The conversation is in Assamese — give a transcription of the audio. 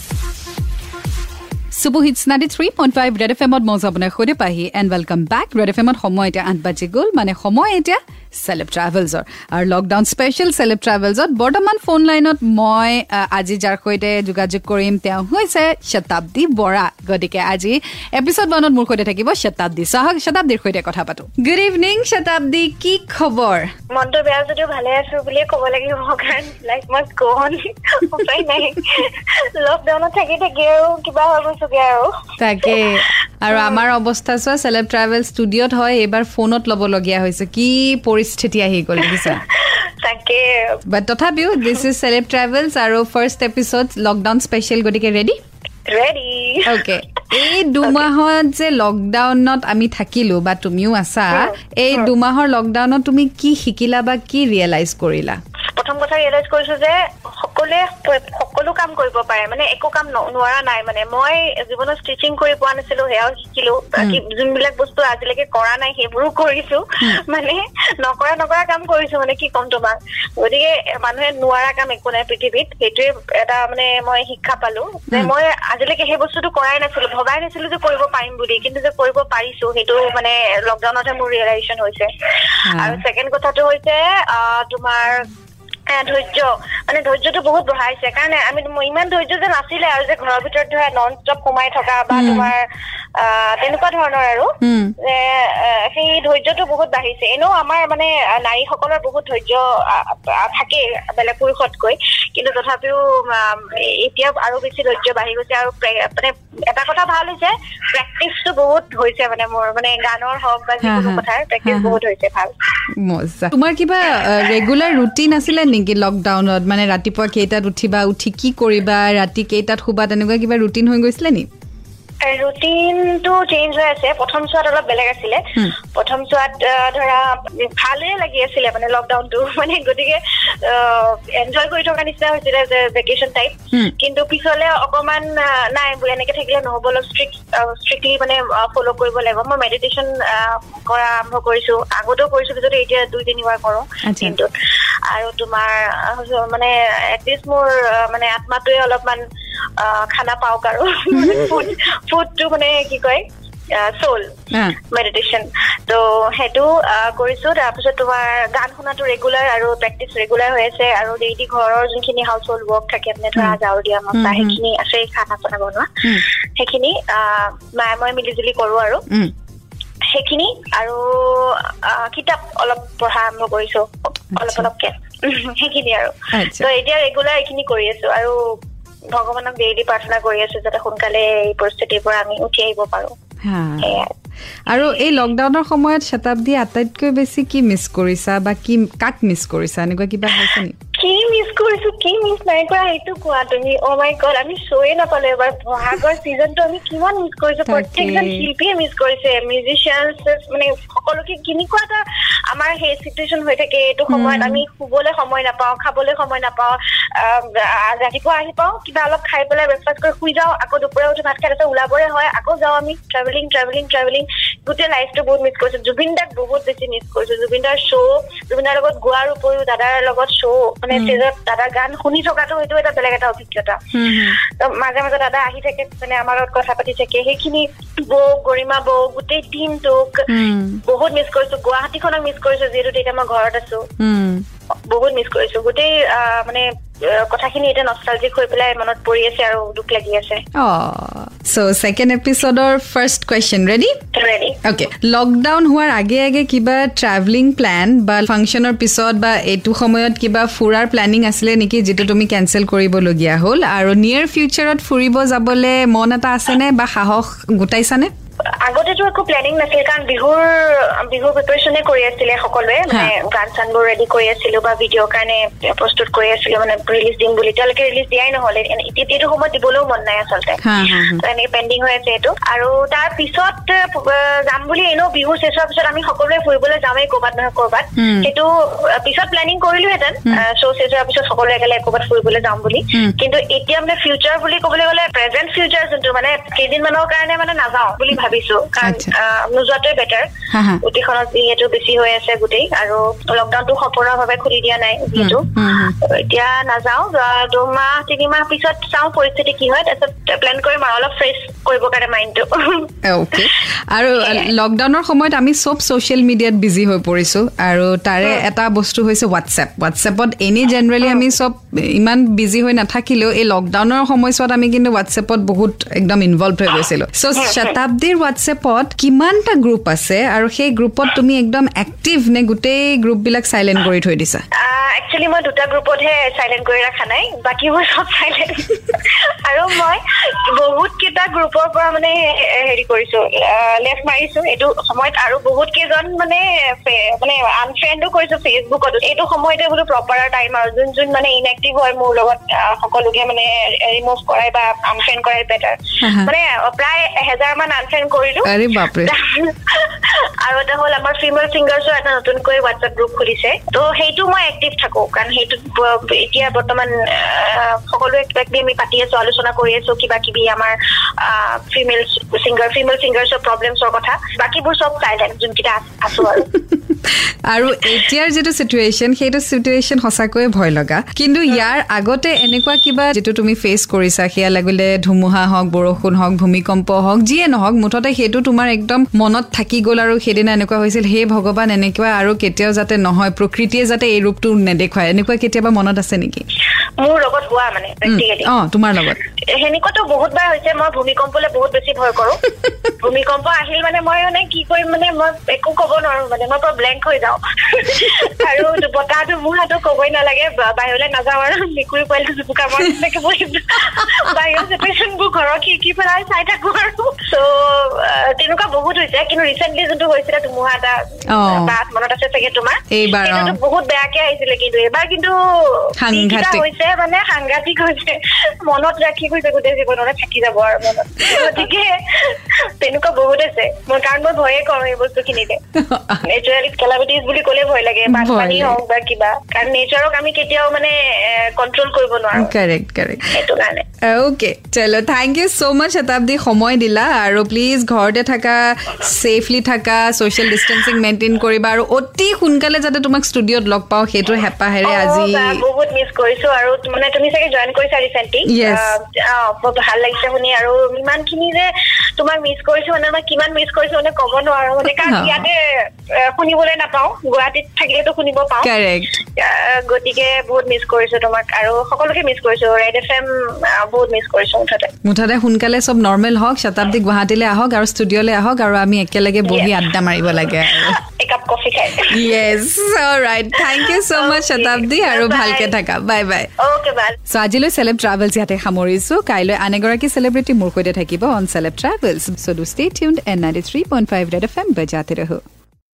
Thank you. চুবু hits ninety three point five red F এমত মজা আপোনাৰ সৈতে পাহি and welcome back red F এমত সময় এতিয়া আঠ বাজি গ'ল মানে সময় এতিয়া চেলেব ট্ৰেভেলছৰ আৰু লকডাউন স্পেচিয়েল চেলেব ট্ৰেভেলছত বৰ্তমান ফোন লাইনত মই আজি যাৰ সৈতে যোগাযোগ কৰিম তেওঁ হৈছে শতাব্দী বৰা। গতিকে আজি এপিছড ওৱানত মোৰ সৈতে থাকিব শতাব্দী চাহক। শতাব্দীৰ সৈতে কথা পাতো। গুড ইভিনিং শতাব্দী কি খবৰ? মনটো বেয়া যদিও ভালে আছো বুলিয়ে ক'ব লাগিব কাৰণ লাইফ গ'ন উপায় নাই। লকডাউনত থাকি থাকি আৰু কিবা হৈ গৈছোগে আৰু। তাকে। আৰু আমাৰ অৱস্থা চোৱা চেলেব ট্ৰেভেল ষ্টুডিঅ'ত হয় এইবাৰ ফোনত ল'বলগীয়া হৈছে। কি পৰিস্থিতি আহি গ'ল দেখিছা? তাকে। বাট তথাপিও দিছ ইজ চেলেব ট্ৰেভেলছ আৰু ফাৰ্ষ্ট এপিছড লকডাউন স্পেচিয়েল গতিকে ৰেডি ৰেডি অ'কে এই দুমাহত যে লকডাউনত আমি থাকিলো বা তুমিও আছা এই দুমাহৰ লকডাউনত তুমি কি শিকিলা বা কি ৰিয়েলাইজ কৰিলা? প্ৰথম কথা ৰিয়েলাইজ কৰিছো যে সকলোৱে সকলো কাম কৰিব পাৰে। মানে একো কাম নোৱাৰা নাই মানে। মই জীৱনত ষ্টিচিং কৰি পোৱা নাছিলো সেয়াও শিকিলো। যোনবিলাক বস্তু আজিলৈকে কৰা নাই সেইবোৰো কৰিছো। মানে নকৰা নকৰা কাম কৰিছো মানে কি ক'ম তোমাক? গতিকে মানুহে নোৱাৰা কাম একো নাই পৃথিৱীত। সেইটোৱে এটা মানে মই শিক্ষা পালো। যে মই আজিলৈকে সেই বস্তুটো কৰাই নাছিলো ভবাই নাছিলো যে কৰিব পাৰিম বুলি। কিন্তু যে কৰিব পাৰিছো সেইটো মানে লকডাউনতহে মোৰ ৰিয়েলাইজেশ্যন হৈছে। আৰু ছেকেণ্ড কথাটো হৈছে তোমাৰ ধৈৰ্য মানে ধৈৰ্যটো বহুত বঢ়াইছে। কাৰণ আমি ইমান ধৈৰ্য যে নাছিলে আৰু যে ঘৰৰ ভিতৰত ধৰা নন ষ্টপ সোমাই থকা বা তোমাৰ তেনেকুৱা ধৰণৰ আৰু। যে সেই ধৈৰ্যটো বহুত বাঢ়িছে। এনেও আমাৰ মানে নাৰীসকলৰ বহুত ধৈৰ্য থাকে বেলেগ পুৰুষতকৈ। কিন্তু তথাপিও এতিয়া আৰু বেছি ধৈৰ্য বাঢ়ি গৈছে আৰু মানে এটা কথা ভাল হৈছে প্ৰেক্টিচটো বহুত হৈছে মানে মোৰ মানে গানৰ হওক বা যিকোনো কথাৰ প্ৰেক্টিচ বহুত হৈছে ভাল। তোমাৰ কিবা ৰেগুলাৰ ৰুটিন আছিলে নেকি লকডাউনত মানে ৰাতিপুৱা কেইটাত উঠিবা উঠি কি কৰিবা ৰাতি কেইটাত শুবা তেনেকুৱা কিবা ৰুটিন হৈ গৈছিলে নেকি ৰুটিনটো চেঞ্জ হৈ আছে। প্ৰথম চোৱাত অলপ বেলেগ আছিলে। প্ৰথম চোৱাত ধৰা ভালেই লাগি আছিলে মানে লকডাউনটো মানে গতিকে এনজয় কৰি থকা নিচিনা হৈছিলে যে ভেকেশ্যন টাইপ কিন্তু পিছলে অকমান নাই এনেকে থাকিলে নহ'ব। অলপ ষ্ট্ৰিক্ট ষ্ট্ৰিক্টলি মানে ফ'ল' কৰিব লাগিব। মই মেডিটেশ্যন কৰা আৰম্ভ কৰিছো। আগতেও কৰিছিলো যদি এতিয়া দুই তিনিবাৰ কৰো। দিনটোত আৰু তোমাৰ মানে এটলিষ্ট মোৰ মানে আত্মাটোৱে অলপমান খানা পাওক আৰু। ফুডটো মানে কি কয় চ'ল মেডিটেশ্যন ত' সেইটো কৰিছো তাৰপিছত তোমাৰ গান শুনাটো ৰেগুলাৰ আৰু প্ৰেক্টিচ ৰেগুলাৰ হৈ আছে আৰু ডেইলি ঘৰৰ যোনখিনি হাউচ হোল্ড ৱৰ্ক থাকে মানে ধৰা জাৰু দিয়া মচা সেইখিনি আছে খানা চানা বনোৱা। সেইখিনি মায়ে মই মিলি জুলি কৰো আৰু। সেইখিনি আৰু কিতাপ অলপ পঢ়া আৰম্ভ কৰিছো অলপ অলপকে। সেইখিনি আৰু। ত' এতিয়া ৰেগুলাৰ এইখিনি কৰি আছো আৰু ভগৱানক ডেইলি প্ৰাৰ্থনা কৰি আছো যাতে সোনকালে এই পৰিস্থিতিৰ পৰা আমি উঠি আহিব পাৰো। আৰু এই লকডাউনৰ সময়ত শতাব্দী আটাইতকৈ বেছি কি মিছ কৰিছা বা কি কাক মিছ কৰিছা? এনেকুৱা কিবা হৈছে নেকি? কি মিছ কৰিছো কি মিছ নাই কৰা সেইটো কোৱা তুমি। অ মাই গড আমি শ্বয়ে নাপালো এবাৰ। বহাগৰ চিজনটো আমি কিমান মিছ কৰিছো। প্ৰত্যেকজন শিল্পীয়ে মিছ কৰিছে। মিউজিচিয়ানছ মানে সকলোকে কেনেকুৱা এটা আমাৰ সেই চিটুৱেশ্যন হৈ থাকে এইটো সময়ত আমি শুবলৈ সময় নাপাওঁ খাবলৈ সময় নাপাওঁ ৰাতিপুৱা আহি পাওঁ কিবা অলপ খাই পেলাই ব্ৰেকফাষ্ট কৰি শুই যাওঁ আকৌ দুপৰীয়া উঠি ভাত খাই তাৰপিছত ওলাবৰে হয় আকৌ যাওঁ আমি ট্ৰেভেলিং ট্ৰেভেলিং ট্ৰেভেলিং গোটেই লাইফটো বহুত মিছ কৰিছো। জুবিন দাক বহুত বেছি মিছ কৰিছো। জুবিন দাৰ শ্ব' জুবিন দাৰ লগত গোৱাৰ উপৰিও দাদাৰ লগত শ্ব' মানে ষ্টেজত দাদাৰ গান শুনি থকাটো সেইটো এটা বেলেগ এটা অভিজ্ঞতা। মাজে মাজে দাদা আহি থাকে মানে আমাৰ লগত কথা পাতি থাকে। সেইখিনি বৌ গৰিমা বৌ গোটেই টিমটোক বহুত মিছ কৰিছো। গুৱাহাটীখনক মিছ কৰিছো যিহেতু তেতিয়া মই ঘৰত আছো। বহুত মিছ কৰিছো। গোটেই মানে কথাখিনি এতিয়া নষ্টালজিক হৈ পেলাই মনত পৰি আছে আৰু দুখ লাগি আছে। চ' second এপিছডৰ first question ready ready okay lockdown হোৱাৰ আগে আগে কিবা ট্ৰেভেলিং প্লেন বা ফাংচনৰ পিছত বা এইটো সময়ত কিবা ফুৰাৰ প্লেনিং আছিলে নেকি যিটো তুমি কেঞ্চেল কৰিবলগীয়া হ'ল? আৰু নিয়েৰ ফিউচাৰত ফুৰিব যাবলৈ মন এটা আছেনে বা সাহস গোটাইছানে? আগতেতো একো প্লেনিং নাছিল কাৰণ বিহুৰ বিহুৰ প্ৰিপেৰেশ্যনে কৰি আছিলে সকলোৱে মানে গান চানবোৰ ৰেডি কৰি আছিলো বা ভিডিঅ'ৰ কাৰণে প্ৰস্তুত কৰি আছিলো মানে ৰিলিজ দিম বুলি। তেওঁলোকে ৰিলিজ দিয়াই নহলে এইটো সময়ত দিবলৈও মন নাই আচলতে। এনেকে পেণ্ডিং হৈ। আছে এইটো। আৰু তাৰ পিছত যাম বুলি এনেও বিহু শেষ হোৱাৰ পিছত আমি সকলোৱে ফুৰিবলৈ যামেই ক'ৰবাত নহয় ক'ৰবাত। সেইটো পিছত প্লেনিং কৰিলোহেঁতেন। শ্ব' শেষ হোৱাৰ পিছত সকলোৱে একেলগে ক'ৰবাত ফুৰিবলৈ যাম বুলি। কিন্তু এতিয়া মানে ফিউচাৰ বুলি ক'বলৈ গ'লে প্ৰেজেণ্ট ফিউচাৰ যোনটো মানে কেইদিনমানৰ কাৰণে মানে নাযাওঁ বুলি ভাবি ভাবিছো কাৰণ নোযোৱাটোৱে বেটাৰ। উটিখনত যিহেতু বেছি হৈ আছে গোটেই আৰু লকডাউনটো সম্পূৰ্ণভাৱে খুলি দিয়া নাই যিহেতু। এতিয়া নাযাওঁ দুমাহ তিনিমাহ পিছত চাওঁ পৰিস্থিতি কি হয় তাৰপিছত প্লেন কৰিম আৰু অলপ ফ্ৰেছ কৰিবৰ কাৰণে মাইণ্ডটো অ'কে আৰু লকডাউনৰ সময়ত আমি চব ছ'চিয়েল মিডিয়াত বিজি হৈ পৰিছোঁ। আৰু তাৰে এটা বস্তু হৈছে হোৱাটছএপ হোৱাটছএপত এনেই জেনেৰেলি আমি চব ইমান বিজি হৈ নাথাকিলেও এই লকডাউনৰ সময়ছোৱাত আমি কিন্তু হোৱাটছএপত বহুত একদম ইনভলভ হৈ গৈছিলোঁ। চ' শতাব্দীৰ হোৱাটছএপত কিমানটা গ্ৰুপ আছে? আৰু সেই গ্ৰুপত তুমি একদম এক্টিভ নে গোটেই গ্ৰুপবিলাক চাইলেণ্ট কৰি থৈ দিছা? একচুৱেলি মই দুটা গ্ৰুপতহে চাইলেণ্ট কৰি ৰখা নাই বাকীবোৰ চব চাইলেণ্ট আৰু মই বহুত কেইটা গ্ৰুপৰ পৰা মানে হেৰি কৰিছো লেফ্ট মাৰিছো। এইটো সময়ত আৰু বহুত কেইজন মানে মানে আনফ্ৰেণ্ডো কৰিছো ফেচবুকত এইটো সময়তে বোলো প্ৰপাৰ টাইম আৰু যোন যোন মানে ইনএক্টিভ হয় মোৰ লগত সকলোকে মানে ৰিমুভ কৰাই বা আনফ্ৰেণ্ড কৰাই বেটাৰ। মানে প্ৰায় এহেজাৰ মান আনফ্ৰেণ্ড কৰিলো আৰে এটা হ'ল আমাৰ ফিমেল ছিংগাৰ্ছৰ এটা নতুনকৈ হোৱাটছএপ গ্ৰুপ খুলিছে। ত' সেইটো মই এক্টিভ থাকো কাৰণ সেইটোত এতিয়া বৰ্তমান সকলোৱে কিবা কিবি আমি পাতি আছো আলোচনা কৰি আছো কিবা কিবি আমাৰ ফিমেল ছিংগাৰ ফিমেল ছিংগাৰ্ছৰ প্ৰব্লেমছৰ কথা। বাকীবোৰ চব চাইলেণ্ট যোনকেইটা আছ- আছো আৰু। আৰু এতিয়াৰ যিটো চিটুৱেশ্যন সেইটো চিটুৱেশ্যন সঁচাকৈয়ে ভয় লগা। কিন্তু ইয়াৰ আগতে এনেকুৱা কিবা যিটো তুমি ফেচ কৰিছা সেয়া লাগিলে ধুমুহা হওক বৰষুণ হওক ভূমিকম্প হওক যিয়ে নহওক মুঠতে সেইটো তোমাৰ একদম মনত থাকি গ'ল আৰু সেইদিনা এনেকুৱা হৈছিল হে ভগৱান এনেকুৱা আৰু কেতিয়াও যাতে নহয় প্ৰকৃতিয়ে যাতে এই ৰূপটো নেদেখুৱায়। এনেকুৱা কেতিয়াবা মনত আছে নেকি? মোৰ লগত হোৱা মানে তোমাৰ লগত। সেনেকুৱাতো বহুতবাৰ হৈছে মই ভূমিকম্পলে বহুত বেছি ভয় কৰো। ভূমিকম্প আহিল মানে মই মানে কি কৰিম মানে মই একো ক'ব নোৱাৰো মানে মই পুৰা ব্লেংক হৈ যাওঁ। আৰু বতাহ ধুমুহাটো ক'বই নালাগে বাহিৰলৈ নাযাওঁ আৰু মেকুৰী পোৱালিটো জুপুকা মই তেনেকে বহি বাহিৰৰ চিটুৱেশ্যনবোৰ ঘৰৰ খিৰিকি পেলাই চাই থাকো আৰু। চ' তেনেকুৱা বহুত হৈছে কিন্তু ৰিচেণ্টলি যোনটো হৈছিলে ধুমুহা এটা মনত আছে চাগে তোমাৰ? বহুত বেয়াকে আহিছিলে কিন্তু এইবাৰ কিন্তু। হৈছে মানে সাংঘাতিক হৈছে। মনত ৰাখি গৈছে গোটেই জীৱনতে থাকি যাব আৰু মনত। গতিকে তেনেকুৱা বহুত আছে। মই কাৰণ মই ভয়ে কৰো এই বস্তুখিনিতে। নেচাৰেল কেলামিটিজ বুলি ক'লে ভয় লাগে। বানপানী। হওক বা কিবা। কাৰণ নেচাৰক আমি কেতিয়াও মানে কন্ট্ৰল কৰিব নোৱাৰো। কাৰেক্ট কাৰেক্ট সেইটো কাৰণে। অ'কে চলো। Thank you so' much Shatabdi. সময় দিলা। আৰু প্লিজ ঘৰতে থাকা ছেফলি থাকা ছ'চিয়েল ডিষ্টেঞ্চিং মেইনটেইন কৰিবা। আৰু অতি সোনকালে যাতে তোমাক ষ্টুডিঅ'ত লগ পাওঁ সেইটো হেঁপাহেৰে আজি বহুত মিছ কৰিছো আৰু মানে তুমি চাগে জইন কৰিছা ৰিচেণ্টলি. বহুত ভাল লাগিছে শুনি আৰু ইমান খিনি যে তোমাক মিছ কৰিছো মানে মই কিমান মিছ কৰিছো মানে ক'ব নোৱাৰো মানে কাৰণ অ। ইয়াতে শুনিবলৈ নাপাওঁ গুৱাহাটীত থাকিলেতো শুনিব পাওঁ গতিকে বহুত মিছ কৰিছো তোমাক আৰু সকলোকে মিছ কৰিছো ৰেড এফ এম বহুত মিছ কৰিছো মুঠতে মুঠতে সোনকালে চব নৰ্মেল হওক শতাব্দী গুৱাহাটীলৈ আহক আৰু ষ্টুডিঅ'লৈ আহক আৰু আমি একেলগে বহি. আড্ডা মাৰিব লাগে একাপ কফি খাই yes right thank you so' much. Shatabdi আৰু. ভালকে থাকা বাই বাই চ' আজিলৈ চেলেব ট্ৰাভেলছ ইয়াতে সামৰিছো। কাইলৈ আন এগৰাকী চেলিব্ৰিটি মোৰ সৈতে থাকিব on celeb travels so' do stay tune in ninety three point five red F M বজাতে ৰহো।